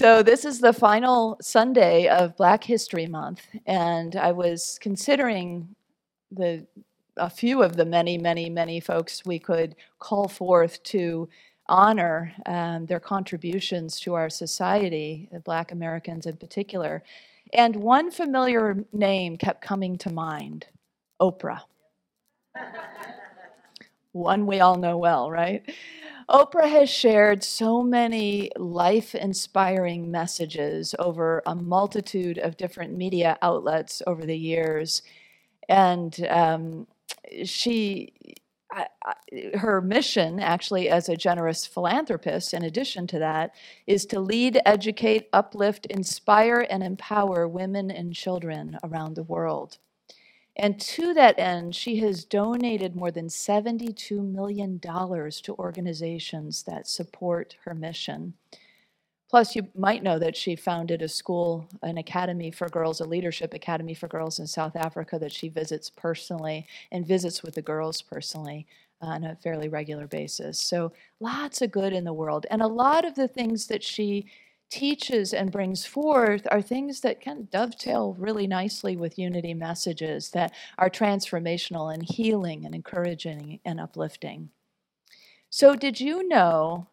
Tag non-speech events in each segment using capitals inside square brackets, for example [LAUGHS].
So, this is the final Sunday of Black History Month, and I was considering the a few of the many, many, many folks we could call forth to honor um, their contributions to our society, Black Americans in particular. And one familiar name kept coming to mind Oprah. [LAUGHS] one we all know well, right? Oprah has shared so many life inspiring messages over a multitude of different media outlets over the years. And um, she, I, I, her mission, actually, as a generous philanthropist, in addition to that, is to lead, educate, uplift, inspire, and empower women and children around the world. And to that end, she has donated more than $72 million to organizations that support her mission. Plus, you might know that she founded a school, an academy for girls, a leadership academy for girls in South Africa that she visits personally and visits with the girls personally uh, on a fairly regular basis. So, lots of good in the world. And a lot of the things that she teaches and brings forth are things that can dovetail really nicely with unity messages that are transformational and healing and encouraging and uplifting. So, did you know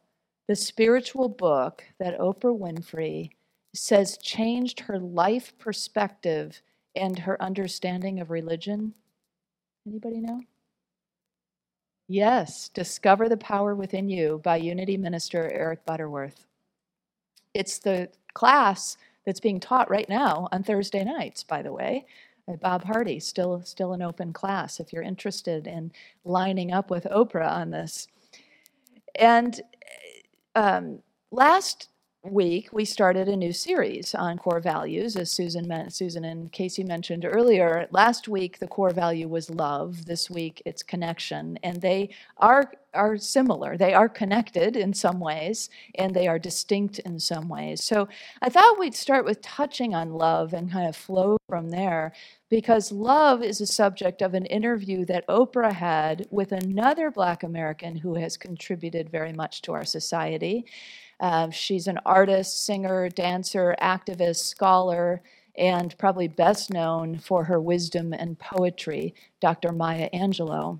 the spiritual book that Oprah Winfrey says changed her life perspective and her understanding of religion? Anybody know? Yes, Discover the Power Within You by Unity Minister Eric Butterworth. It's the class that's being taught right now on Thursday nights, by the way. Bob Hardy, still still an open class if you're interested in lining up with Oprah on this. And um, last week we started a new series on core values as susan meant susan and casey mentioned earlier. Last week the core value was love. This week it's connection. And they are are similar. They are connected in some ways and they are distinct in some ways. So i thought we'd start with touching on love and kind of flow from there because love is a subject of an interview that Oprah had with another Black American who has contributed very much to our society. Uh, she's an artist, singer, dancer, activist, scholar, and probably best known for her wisdom and poetry, Dr. Maya Angelou.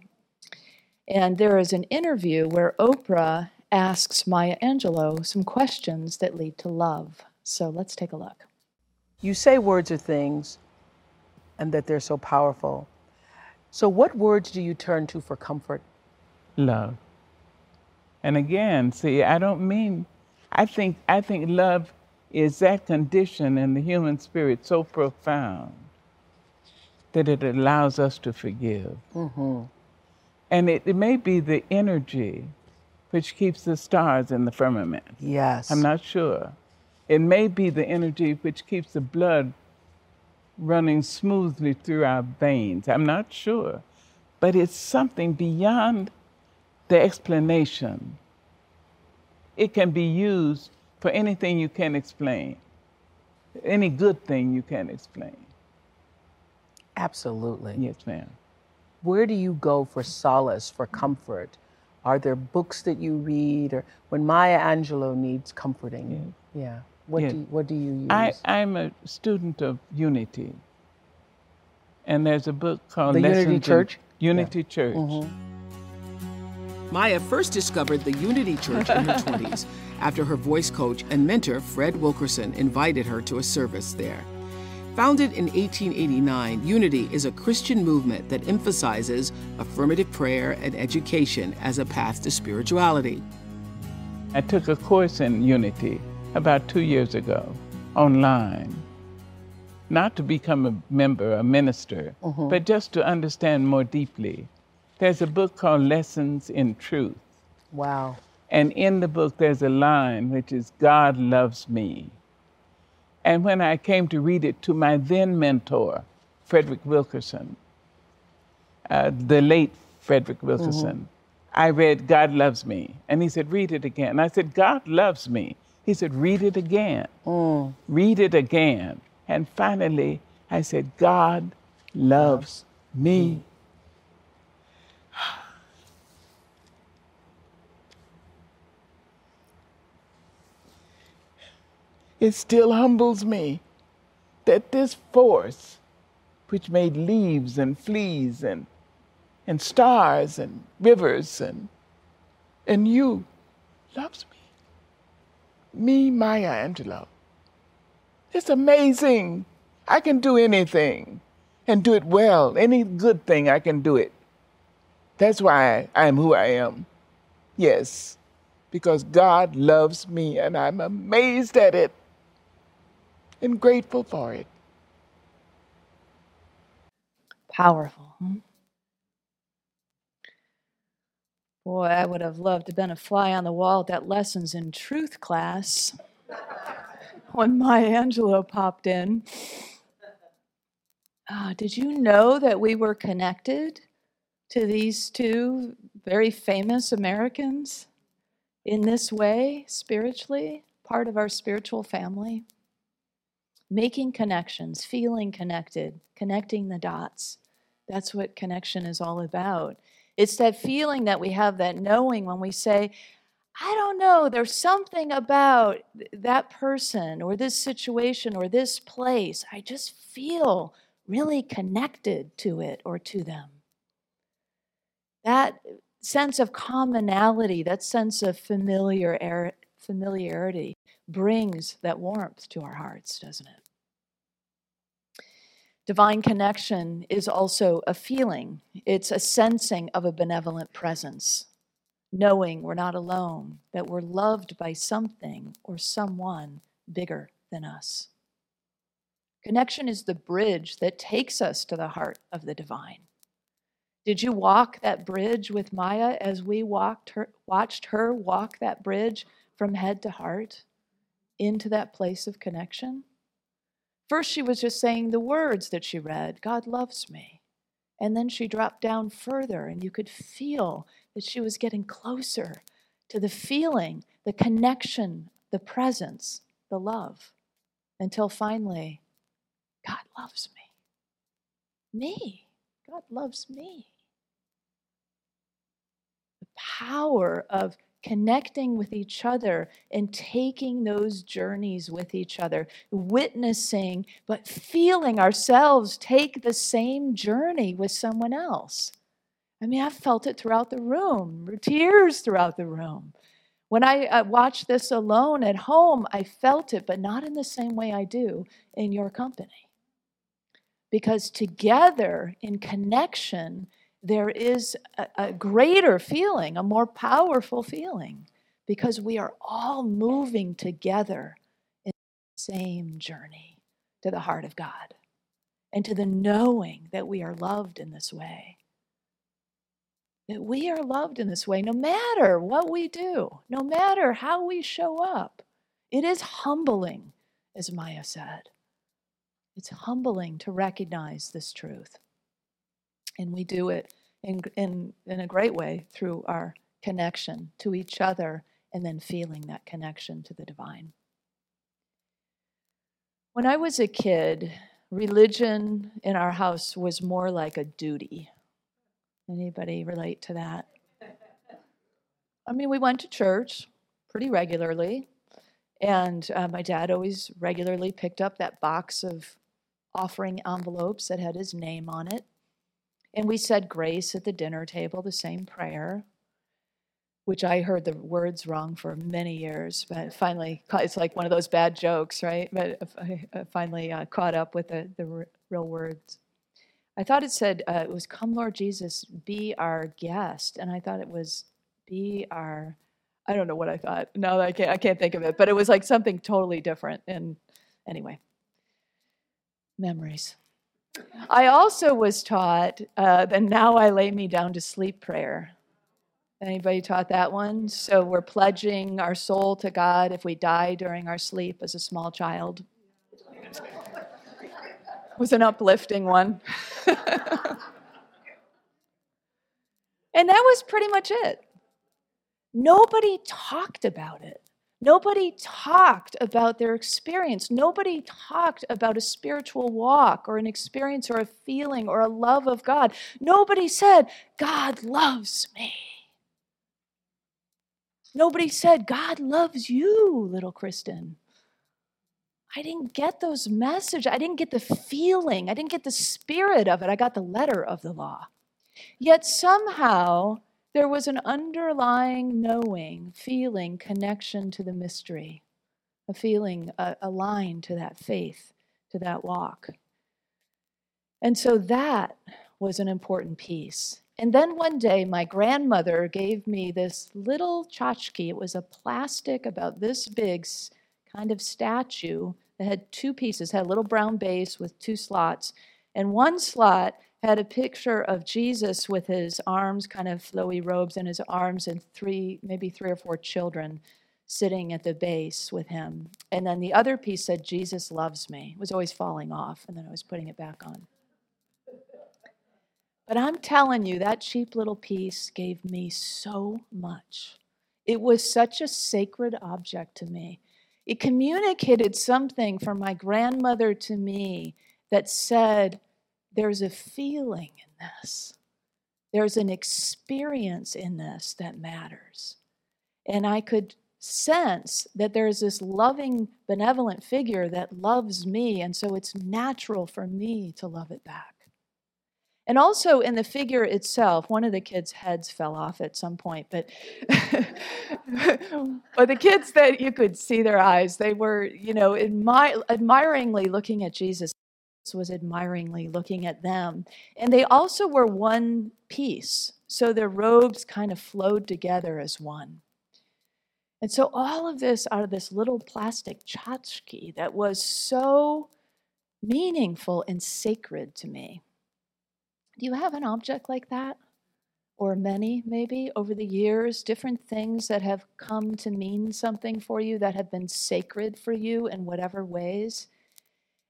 And there is an interview where Oprah asks Maya Angelou some questions that lead to love. So let's take a look. You say words are things and that they're so powerful. So, what words do you turn to for comfort? Love. And again, see, I don't mean I think, I think love is that condition in the human spirit so profound that it allows us to forgive. Mm-hmm. And it, it may be the energy which keeps the stars in the firmament. Yes. I'm not sure. It may be the energy which keeps the blood running smoothly through our veins. I'm not sure. But it's something beyond the explanation it can be used for anything you can explain, any good thing you can explain. Absolutely. Yes, ma'am. Where do you go for solace, for comfort? Are there books that you read, or when Maya Angelou needs comforting? Yes. Yeah. What yes. do you, what do you use? I, I'm a student of Unity, and there's a book called the Unity Church. Unity yeah. Church. Mm-hmm Maya first discovered the Unity Church in her [LAUGHS] 20s after her voice coach and mentor, Fred Wilkerson, invited her to a service there. Founded in 1889, Unity is a Christian movement that emphasizes affirmative prayer and education as a path to spirituality. I took a course in Unity about two years ago online. Not to become a member, a minister, uh-huh. but just to understand more deeply there's a book called Lessons in Truth. Wow. And in the book, there's a line which is God loves me. And when I came to read it to my then mentor, Frederick Wilkerson, uh, the late Frederick Wilkerson, mm-hmm. I read God loves me. And he said, read it again. And I said, God loves me. He said, read it again. Mm. Read it again. And finally, I said, God loves me. It still humbles me that this force, which made leaves and fleas and, and stars and rivers and, and you, loves me. Me, Maya Angelou. It's amazing. I can do anything and do it well. Any good thing, I can do it. That's why I am who I am. Yes, because God loves me and I'm amazed at it and grateful for it. Powerful. Boy, I would have loved to have been a fly on the wall at that lessons in truth class [LAUGHS] when Maya Angelou popped in. Uh, did you know that we were connected to these two very famous Americans in this way, spiritually, part of our spiritual family? Making connections, feeling connected, connecting the dots. That's what connection is all about. It's that feeling that we have, that knowing when we say, I don't know, there's something about that person or this situation or this place. I just feel really connected to it or to them. That sense of commonality, that sense of familiar, familiarity brings that warmth to our hearts, doesn't it? Divine connection is also a feeling, it's a sensing of a benevolent presence, knowing we're not alone, that we're loved by something or someone bigger than us. Connection is the bridge that takes us to the heart of the divine. Did you walk that bridge with Maya as we walked her, watched her walk that bridge from head to heart into that place of connection? First, she was just saying the words that she read God loves me. And then she dropped down further, and you could feel that she was getting closer to the feeling, the connection, the presence, the love, until finally God loves me. Me. God loves me. The power of connecting with each other and taking those journeys with each other, witnessing, but feeling ourselves take the same journey with someone else. I mean, I felt it throughout the room, tears throughout the room. When I uh, watched this alone at home, I felt it, but not in the same way I do in your company because together in connection, there is a, a, greater feeling, a more powerful feeling, because we are all moving together in the same journey to the heart of God and to the knowing that we are loved in this way. That we are loved in this way no matter what we do, no matter how we show up. It is humbling, as Maya said. It's humbling to recognize this truth. And we do it in, in, in a great way through our connection to each other and then feeling that connection to the divine. When I was a kid, religion in our house was more like a duty. Anybody relate to that? I mean, we went to church pretty regularly, and uh, my dad always regularly picked up that box of offering envelopes that had his name on it. And we said grace at the dinner table, the same prayer, which I heard the words wrong for many years, but finally, it's like one of those bad jokes, right? But I finally uh, caught up with the, the real words. I thought it said, uh, it was, Come, Lord Jesus, be our guest. And I thought it was, be our, I don't know what I thought. No, I can't, I can't think of it, but it was like something totally different. And anyway, memories. I also was taught uh, now I lay me down to sleep prayer. Anybody taught that one? So we're pledging our soul to God if we die during our sleep as a small child. It was an uplifting one. [LAUGHS] and that was pretty much it. Nobody talked about it. Nobody talked about their experience. Nobody talked about a spiritual walk or an experience or a feeling or a love of God. Nobody said, God loves me. Nobody said, God loves you, little Kristin. I didn't get those messages. I didn't get the feeling. I didn't get the spirit of it. I got the letter of the law. Yet somehow there was an underlying knowing, feeling, connection to the mystery, a feeling aligned to that faith, to that walk. And so that was an important piece. And then one day, my grandmother gave me this little tchotchke. It was a plastic, about this big, kind of statue that had two pieces, had a little brown base with two slots. And one slot had a picture of Jesus with his arms, kind of flowy robes in his arms, and three, maybe three or four children sitting at the base with him. And then the other piece said, Jesus loves me. It was always falling off, and then I was putting it back on. But I'm telling you, that cheap little piece gave me so much. It was such a sacred object to me. It communicated something from my grandmother to me that said, there's a feeling in this. There's an experience in this that matters. And I could sense that there's this loving, benevolent figure that loves me, and so it's natural for me to love it back. And also in the figure itself, one of the kids' heads fell off at some point, but [LAUGHS] but the kids that you could see their eyes, they were, you know, admi- admiringly looking at Jesus was admiringly looking at them. And they also were one piece. So their robes kind of flowed together as one. And so all of this out of this little plastic tchotchke that was so meaningful and sacred to me. Do you have an object like that? Or many, maybe, over the years, different things that have come to mean something for you that have been sacred for you in whatever ways?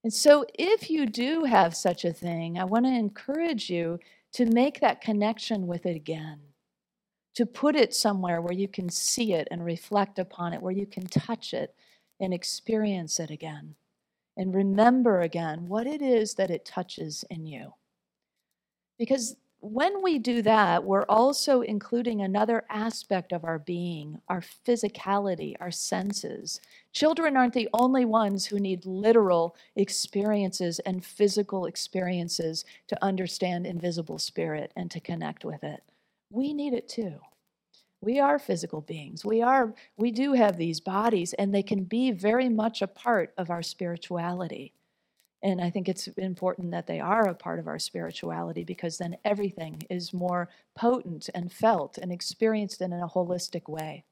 And so, if you do have such a thing, I want to encourage you to make that connection with it again, to put it somewhere where you can see it and reflect upon it, where you can touch it and experience it again, and remember again what it is that it touches in you. Because when we do that, we're also including another aspect of our being, our physicality, our senses. Children aren't the only ones who need literal experiences and physical experiences to understand invisible spirit and to connect with it. We need it too. We are physical beings. We are we do have these bodies and they can be very much a part of our spirituality. And I think it's important that they are a part of our spirituality because then everything is more potent and felt and experienced in a holistic way.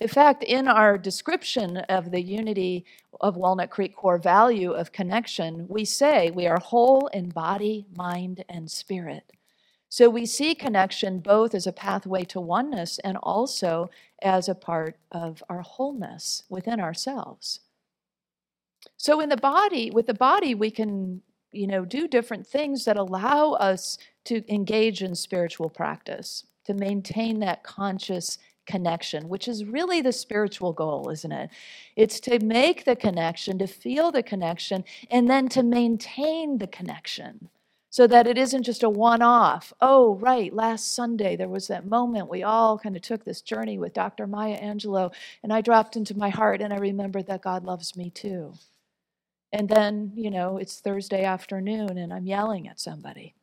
In fact, in our description of the unity of Walnut Creek core value of connection, we say we are whole in body, mind, and spirit. So we see connection both as a pathway to oneness and also as a part of our wholeness within ourselves. So in the body, with the body, we can, you know, do different things that allow us to engage in spiritual practice, to maintain that conscious connection, which is really the spiritual goal, isn't it? It's to make the connection, to feel the connection, and then to maintain the connection so that it isn't just a one off. Oh, right, last Sunday there was that moment we all kind of took this journey with Dr. Maya Angelou, and I dropped into my heart and I remembered that God loves me too. And then, you know, it's Thursday afternoon and I'm yelling at somebody.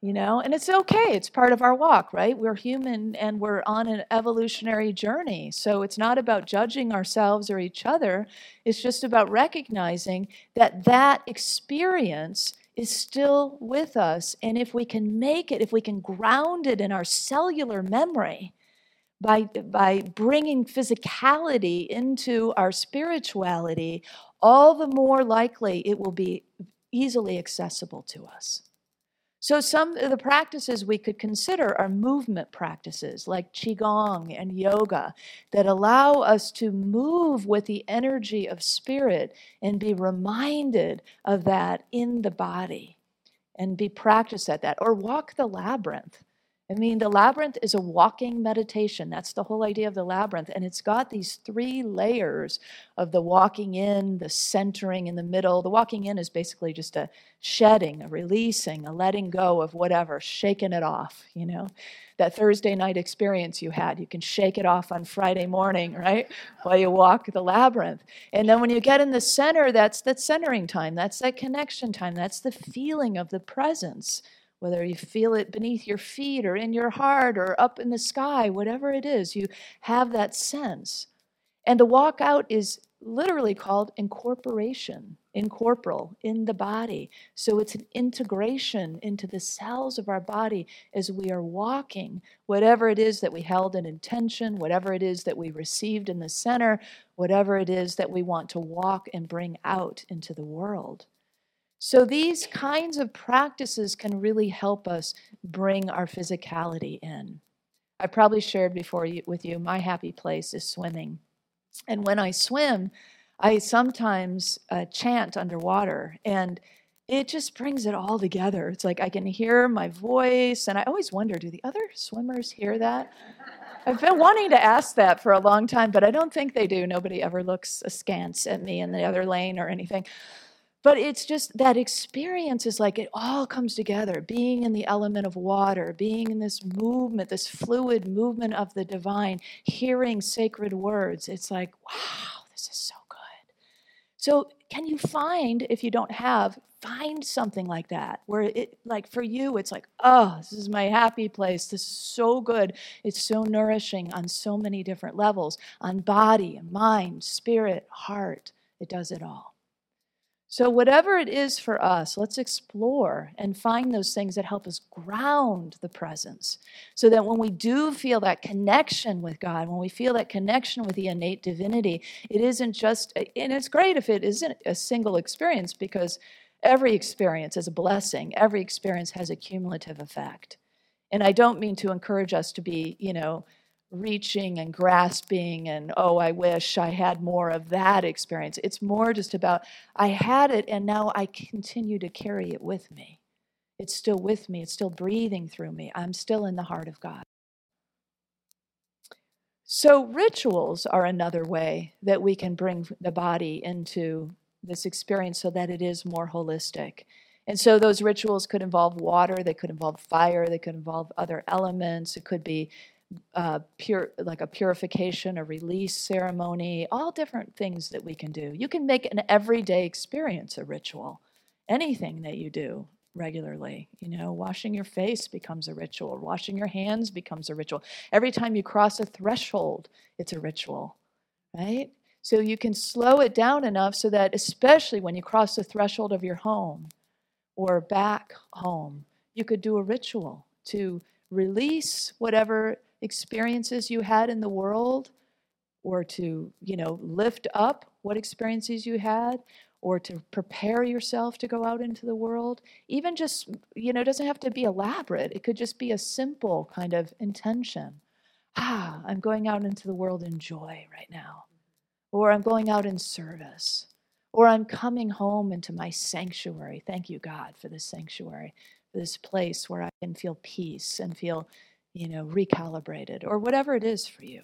You know, and it's okay. It's part of our walk, right? We're human and we're on an evolutionary journey. So it's not about judging ourselves or each other. It's just about recognizing that that experience is still with us. And if we can make it, if we can ground it in our cellular memory, by, by bringing physicality into our spirituality, all the more likely it will be easily accessible to us. So, some of the practices we could consider are movement practices like Qigong and yoga that allow us to move with the energy of spirit and be reminded of that in the body and be practiced at that. Or walk the labyrinth I mean, the labyrinth is a walking meditation. That's the whole idea of the labyrinth. And it's got these three layers of the walking in, the centering in the middle. The walking in is basically just a shedding, a releasing, a letting go of whatever, shaking it off, you know. That Thursday night experience you had, you can shake it off on Friday morning, right? While you walk the labyrinth. And then when you get in the center, that's that centering time, that's that connection time, that's the feeling of the presence whether you feel it beneath your feet or in your heart or up in the sky, whatever it is, you have that sense. And the walk out is literally called incorporation, incorporal, in the body. So it's an integration into the cells of our body as we are walking, whatever it is that we held in intention, whatever it is that we received in the center, whatever it is that we want to walk and bring out into the world. So these kinds of practices can really help us bring our physicality in. I probably shared before with you my happy place is swimming. And when I swim, I sometimes uh, chant underwater and it just brings it all together. It's like I can hear my voice and I always wonder do the other swimmers hear that? I've been wanting to ask that for a long time, but I don't think they do. Nobody ever looks askance at me in the other lane or anything. But it's just that experience is like it all comes together being in the element of water, being in this movement, this fluid movement of the divine, hearing sacred words. It's like, wow, this is so good. So, can you find, if you don't have, find something like that where it, like for you, it's like, oh, this is my happy place. This is so good. It's so nourishing on so many different levels on body, mind, spirit, heart. It does it all. So, whatever it is for us, let's explore and find those things that help us ground the presence so that when we do feel that connection with God, when we feel that connection with the innate divinity, it isn't just, and it's great if it isn't a single experience because every experience is a blessing, every experience has a cumulative effect. And I don't mean to encourage us to be, you know, reaching and grasping and oh i wish i had more of that experience. It's more just about i had it and now i continue to carry it with me. It's still with me. It's still breathing through me. I'm still in the heart of god. So rituals are another way that we can bring the body into this experience so that it is more holistic. And so those rituals could involve water they could involve fire they could involve other elements. It could be uh, pure like a purification, a release ceremony, all different things that we can do. You can make an everyday experience a ritual. Anything that you do regularly, you know, washing your face becomes a ritual, washing your hands becomes a ritual. Every time you cross a threshold, it's a ritual, right? So you can slow it down enough so that, especially when you cross the threshold of your home or back home, you could do a ritual to release whatever experiences you had in the world or to, you know, lift up what experiences you had or to prepare yourself to go out into the world. Even just, you know, doesn't have to be elaborate. It could just be a simple kind of intention. Ah, I'm going out into the world in joy right now. Or I'm going out in service. Or I'm coming home into my sanctuary. Thank you, God, for this sanctuary, this place where I can feel peace and feel you know, recalibrated or whatever it is for you.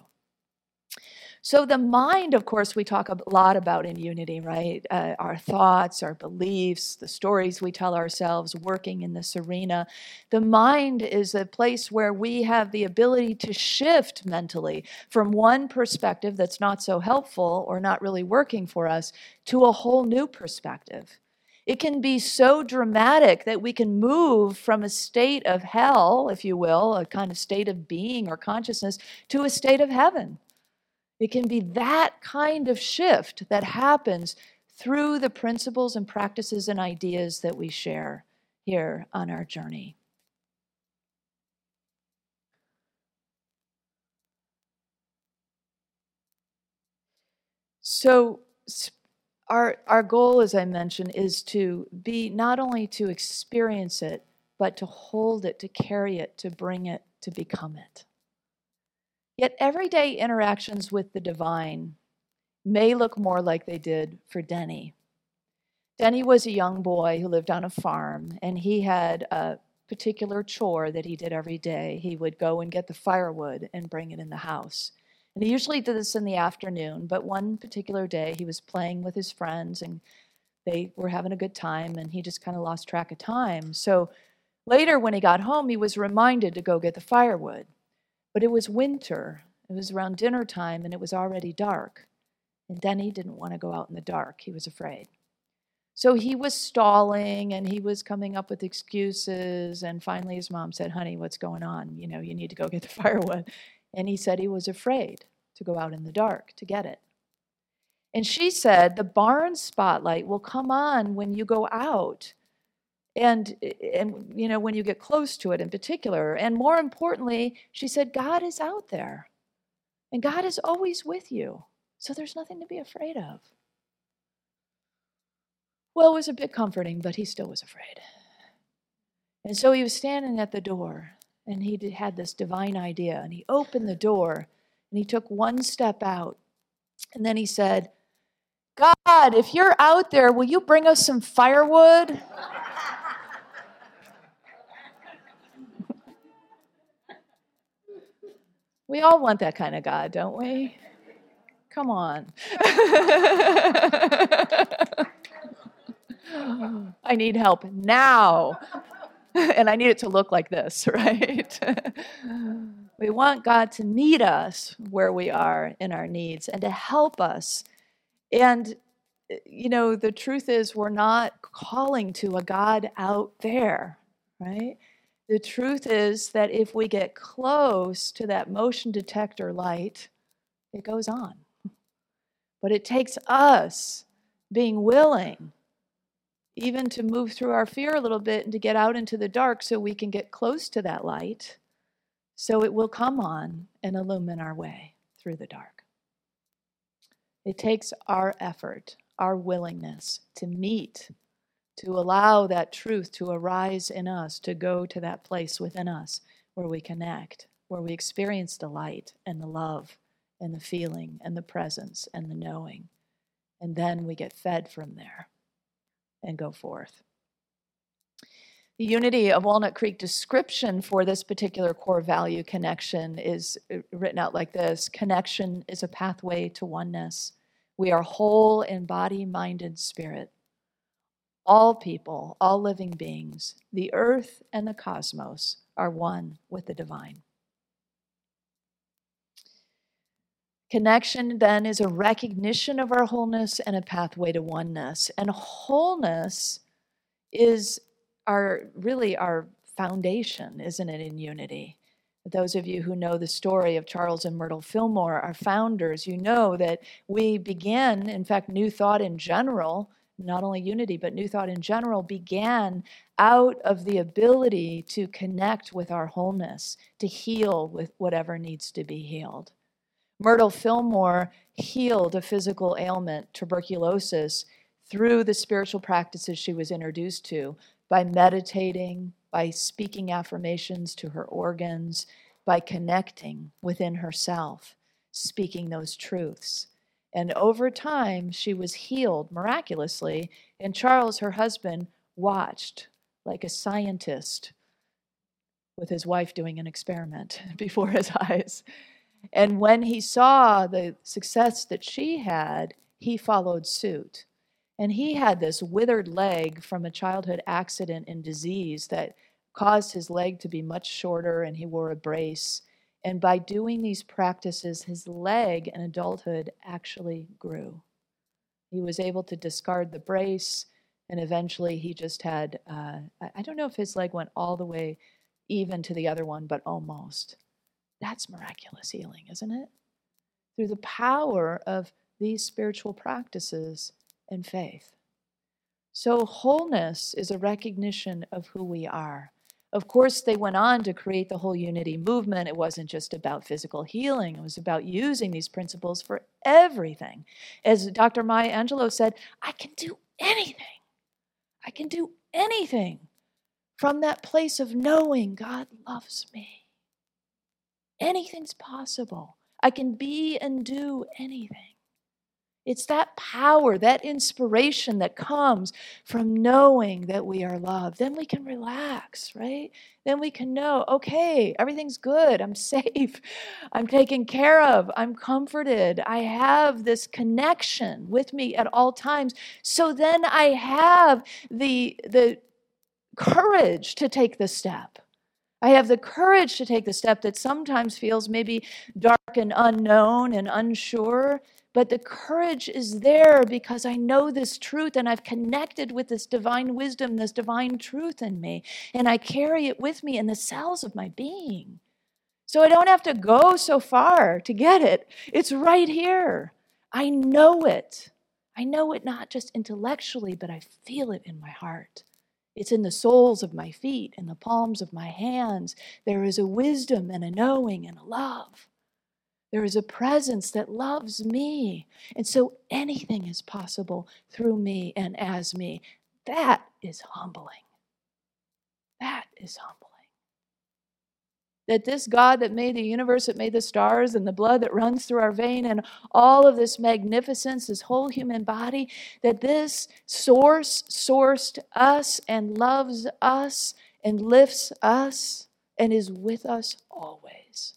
So, the mind, of course, we talk a lot about in unity, right? Uh, our thoughts, our beliefs, the stories we tell ourselves, working in this arena. The mind is a place where we have the ability to shift mentally from one perspective that's not so helpful or not really working for us to a whole new perspective. It can be so dramatic that we can move from a state of hell, if you will, a kind of state of being or consciousness, to a state of heaven. It can be that kind of shift that happens through the principles and practices and ideas that we share here on our journey. So, our, our goal, as I mentioned, is to be not only to experience it, but to hold it, to carry it, to bring it, to become it. Yet everyday interactions with the divine may look more like they did for Denny. Denny was a young boy who lived on a farm, and he had a particular chore that he did every day. He would go and get the firewood and bring it in the house. And he usually did this in the afternoon, but one particular day he was playing with his friends and they were having a good time and he just kind of lost track of time. So later, when he got home, he was reminded to go get the firewood. But it was winter, it was around dinner time, and it was already dark. And Denny didn't want to go out in the dark, he was afraid. So he was stalling and he was coming up with excuses. And finally, his mom said, Honey, what's going on? You know, you need to go get the [LAUGHS] firewood. And he said he was afraid to go out in the dark to get it. And she said, The barn spotlight will come on when you go out. And, and, you know, when you get close to it in particular. And more importantly, she said, God is out there. And God is always with you. So there's nothing to be afraid of. Well, it was a bit comforting, but he still was afraid. And so he was standing at the door and he had this divine idea and he opened the door and he took one step out and then he said god if you're out there will you bring us some firewood? [LAUGHS] We all want that kind of god don't we? Come on. [LAUGHS] I need help now [LAUGHS] and I need it to look like this, [LAUGHS] right? [LAUGHS] we want God to meet us where we are in our needs and to help us. And, eh, you know, the truth is, we're not calling to a God out there, right? The truth is that if we get close to that motion detector light, it goes on. But it takes us being willing even to move through our fear a little bit and to get out into the dark so we can get close to that light so it will come on and illumine our way through the dark. It takes our effort, our willingness to meet, to allow that truth to arise in us, to go to that place within us where we connect, where we experience the light and the love and the feeling and the presence and the knowing. And then we get fed from there and go forth. The unity of Walnut Creek description for this particular core value connection is uh, written out like this Connection is a pathway to oneness. We are whole in body, mind, and spirit. All people, all living beings, the earth and the cosmos are one with the divine. Connection then is a recognition of our wholeness and a pathway to oneness. And wholeness is our really our foundation, isn't it, in unity? Those of you who know the story of Charles and Myrtle Fillmore, our founders, you know that we began, in fact, New Thought in general, not only unity, but New Thought in general, began out of the ability to connect with our wholeness, to heal with whatever needs to be healed. Myrtle Fillmore healed a physical ailment, tuberculosis, through the spiritual practices she was introduced to by meditating, by speaking affirmations to her organs, by connecting within herself, speaking those truths. And over time, she was healed miraculously. And Charles, her husband, watched like a scientist with his wife doing an experiment [LAUGHS] before his eyes. And when he saw the success that she had, he followed suit. And he had this withered leg from a childhood accident and disease that caused his leg to be much shorter, and he wore a brace. And by doing these practices, his leg in adulthood actually grew. He was able to discard the brace, and eventually he just had uh, I don't know if his leg went all the way even to the other one, but almost. That's miraculous healing, isn't it? Through the power of these spiritual practices and faith. So, wholeness is a recognition of who we are. Of course, they went on to create the whole unity movement. It wasn't just about physical healing, it was about using these principles for everything. As Dr. Maya Angelou said, I can do anything. I can do anything from that place of knowing God loves me. Anything's possible. I can be and do anything. It's that power, that inspiration that comes from knowing that we are loved. Then we can relax, right? Then we can know, okay, everything's good. I'm [LAUGHS] safe. I'm taken care of. I'm comforted. I have this connection with me at all times. So then I have the, the courage to take the step. I have the courage to take the step that sometimes feels maybe dark and unknown and unsure but the courage is there because I know this truth and I've connected with this divine wisdom, this divine truth in me, and I carry it with me in the cells of my being. So I don't have to go so far to get it. It's right here. I know it. I know it not just intellectually, but I feel it in my heart. It's in the soles of my feet, in the palms of my hands. There is a wisdom and a knowing and a love. There is a presence that loves me. And so anything is possible through me and as me. That is humbling. That is humbling. That this God that made the universe, that made the stars and the blood that runs through our vein and all of this magnificence, this whole human body, that this source sourced us and loves us and lifts us and is with us always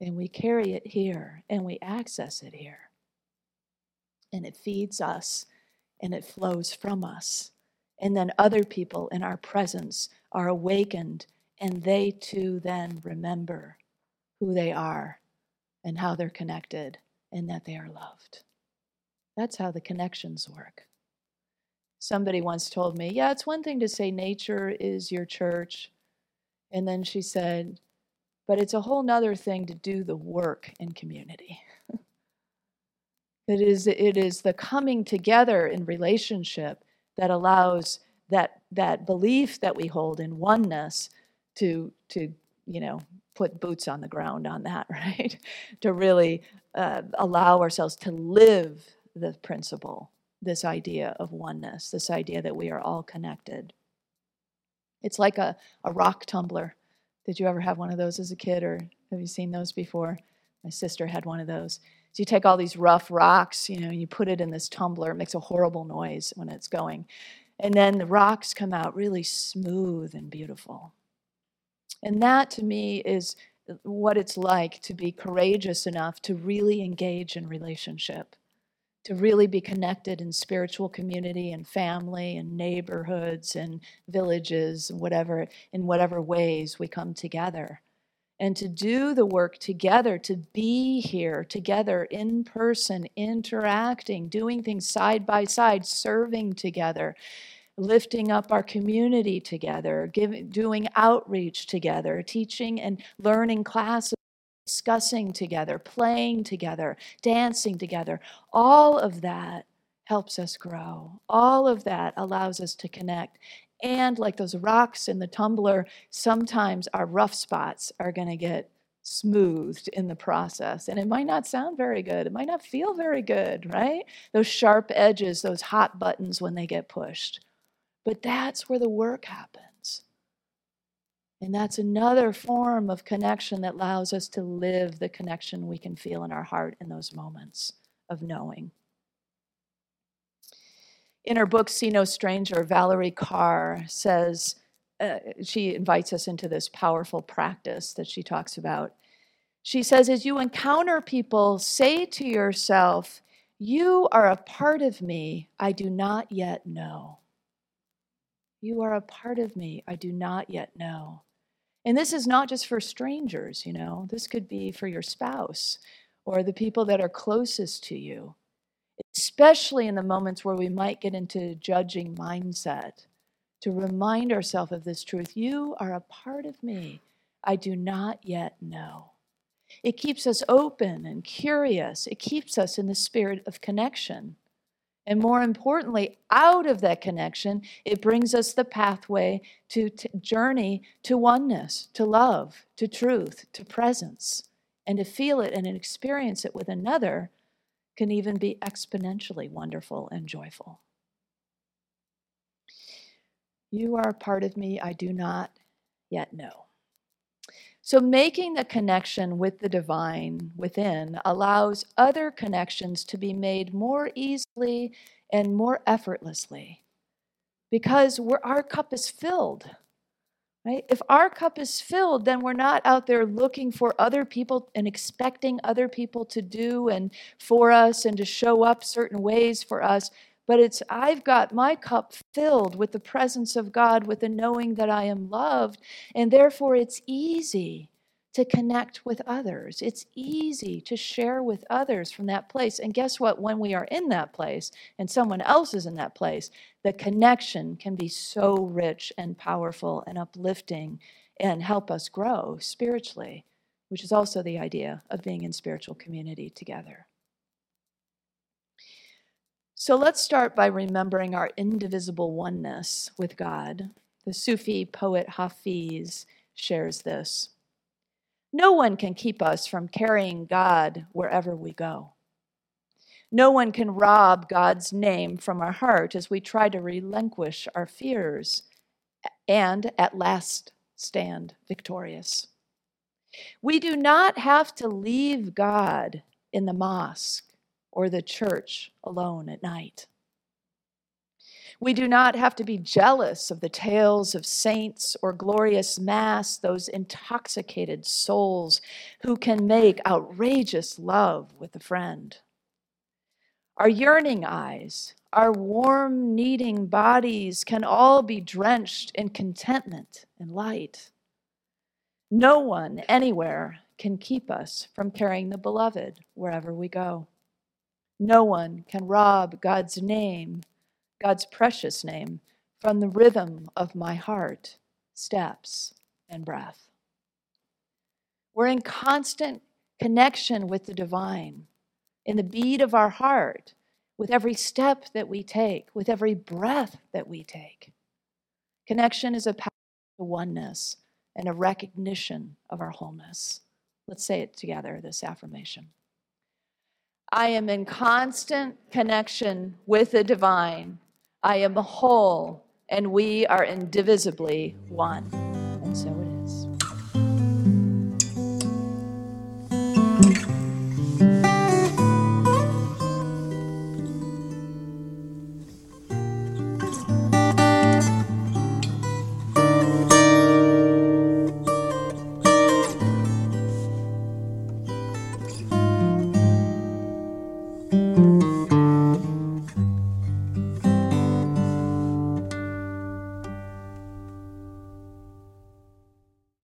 and we carry it here and we access it here. And it feeds us and it flows from us. And then other people in our presence are awakened and they too then remember who they are and how they're connected and that they are loved. That's how the connections work. Somebody once told me, Yeah, it's one thing to say nature is your church. And then she said, but it's a whole nother thing to do the work in community. [LAUGHS] it is it is the coming together in relationship that allows that that belief that we hold in oneness to to you know put boots on the ground on that [LAUGHS] right to really uh, allow ourselves to live the principle this idea of oneness this idea that we are all connected it's like a, a rock tumbler did you ever have one of those as a kid, or have you seen those before? My sister had one of those. So you take all these rough rocks, you know, and you put it in this tumbler. It makes a horrible noise when it's going. And then the rocks come out really smooth and beautiful. And that to me is uh, what it's like to be courageous enough to really engage in relationship to really be connected in spiritual community and family and neighborhoods and villages and whatever in whatever ways we come together. And to do the work together to be here together in person interacting doing things side by side serving together lifting up our community together giving, doing outreach together teaching and learning classes discussing together, playing together, dancing together. All of that helps us grow. All of that allows us to connect. And like those rocks in the tumbler, sometimes our rough spots are going to get smoothed in the process. And it might not sound very good. It might not feel very good, right? Those sharp edges, those hot buttons when they get pushed. But that's where the work happens. And that's another form of connection that allows us to live the connection we can feel in our heart in those moments of knowing. In her book, See No Stranger, Valarie Kaur says, uh, she invites us into this powerful practice that she talks about. She says, as you encounter people, say to yourself, You are a part of me I do not yet know. You are a part of me I do not yet know. And this is not just for strangers, you know, this could be for your spouse or the people that are closest to you, especially in the moments where we might get into judging mindset, to remind ourselves of this truth. You are a part of me I do not yet know. It keeps us open and curious. It keeps us in the spirit of connection. And more importantly, out of that connection, it brings us the pathway to t- journey to oneness, to love, to truth, to presence. And to feel it and experience it with another can even be exponentially wonderful and joyful. You are a part of me I do not yet know. So, making the connection with the divine within allows other connections to be made more easily and more effortlessly because our cup is filled. Right? If our cup is filled, then we're not out there looking for other people and expecting other people to do and for us and to show up certain ways for us. But it's, I've got my cup filled with the presence of God, with the knowing that I am loved, and therefore it's easy to connect with others. It's easy to share with others from that place. And guess what? When we are in that place and someone else is in that place, the connection can be so rich and powerful and uplifting and help us grow spiritually, which is also the idea of being in spiritual community together. So let's start by remembering our indivisible oneness with God. The Sufi poet Hafiz shares this. No one can keep us from carrying God wherever we go. No one can rob God's name from our heart as we try to relinquish our fears and at last stand victorious. We do not have to leave God in the mosque or the church alone at night. We do not have to be jealous of the tales of saints or glorious masts, those intoxicated souls who can make outrageous love with a friend. Our yearning eyes, our warm, needing bodies can all be drenched in contentment and light. No one anywhere can keep us from carrying the beloved wherever we go. No one can rob God's name God's precious name, from the rhythm of my heart, steps, and breath. We're in constant connection with the divine, in the beat of our heart, with every step that we take, with every breath that we take. Connection is a power to oneness and a recognition of our wholeness. Let's say it together this affirmation. I am in constant connection with the divine I am whole, and we are indivisibly one.